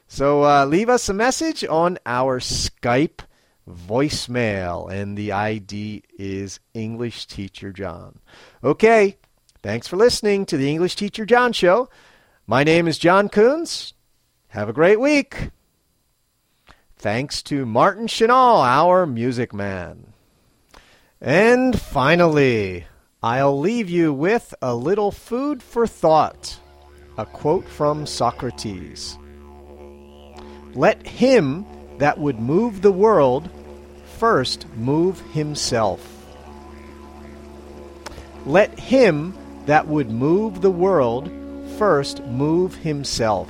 So uh, leave us a message on our Skype voicemail, and the ID is English Teacher John. Okay. Thanks for listening to the English Teacher John show. My name is John Coons. Have a great week. Thanks to Martin Chenal, our music man. And finally, I'll leave you with a little food for thought. A quote from Socrates Let him that would move the world first move himself. Let him that would move the world first move himself.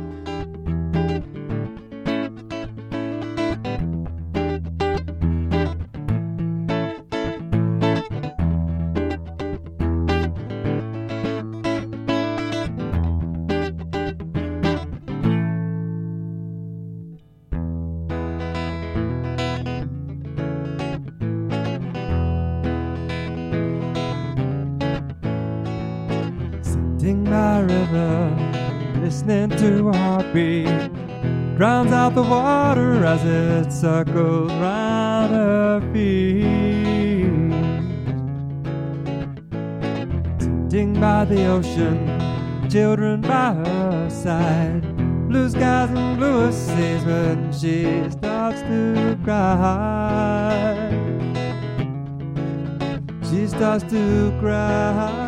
Drowns out the water as it circles round her feet. Sitting by the ocean, children by her side, blue skies and bluer seas when she starts to cry. She starts to cry.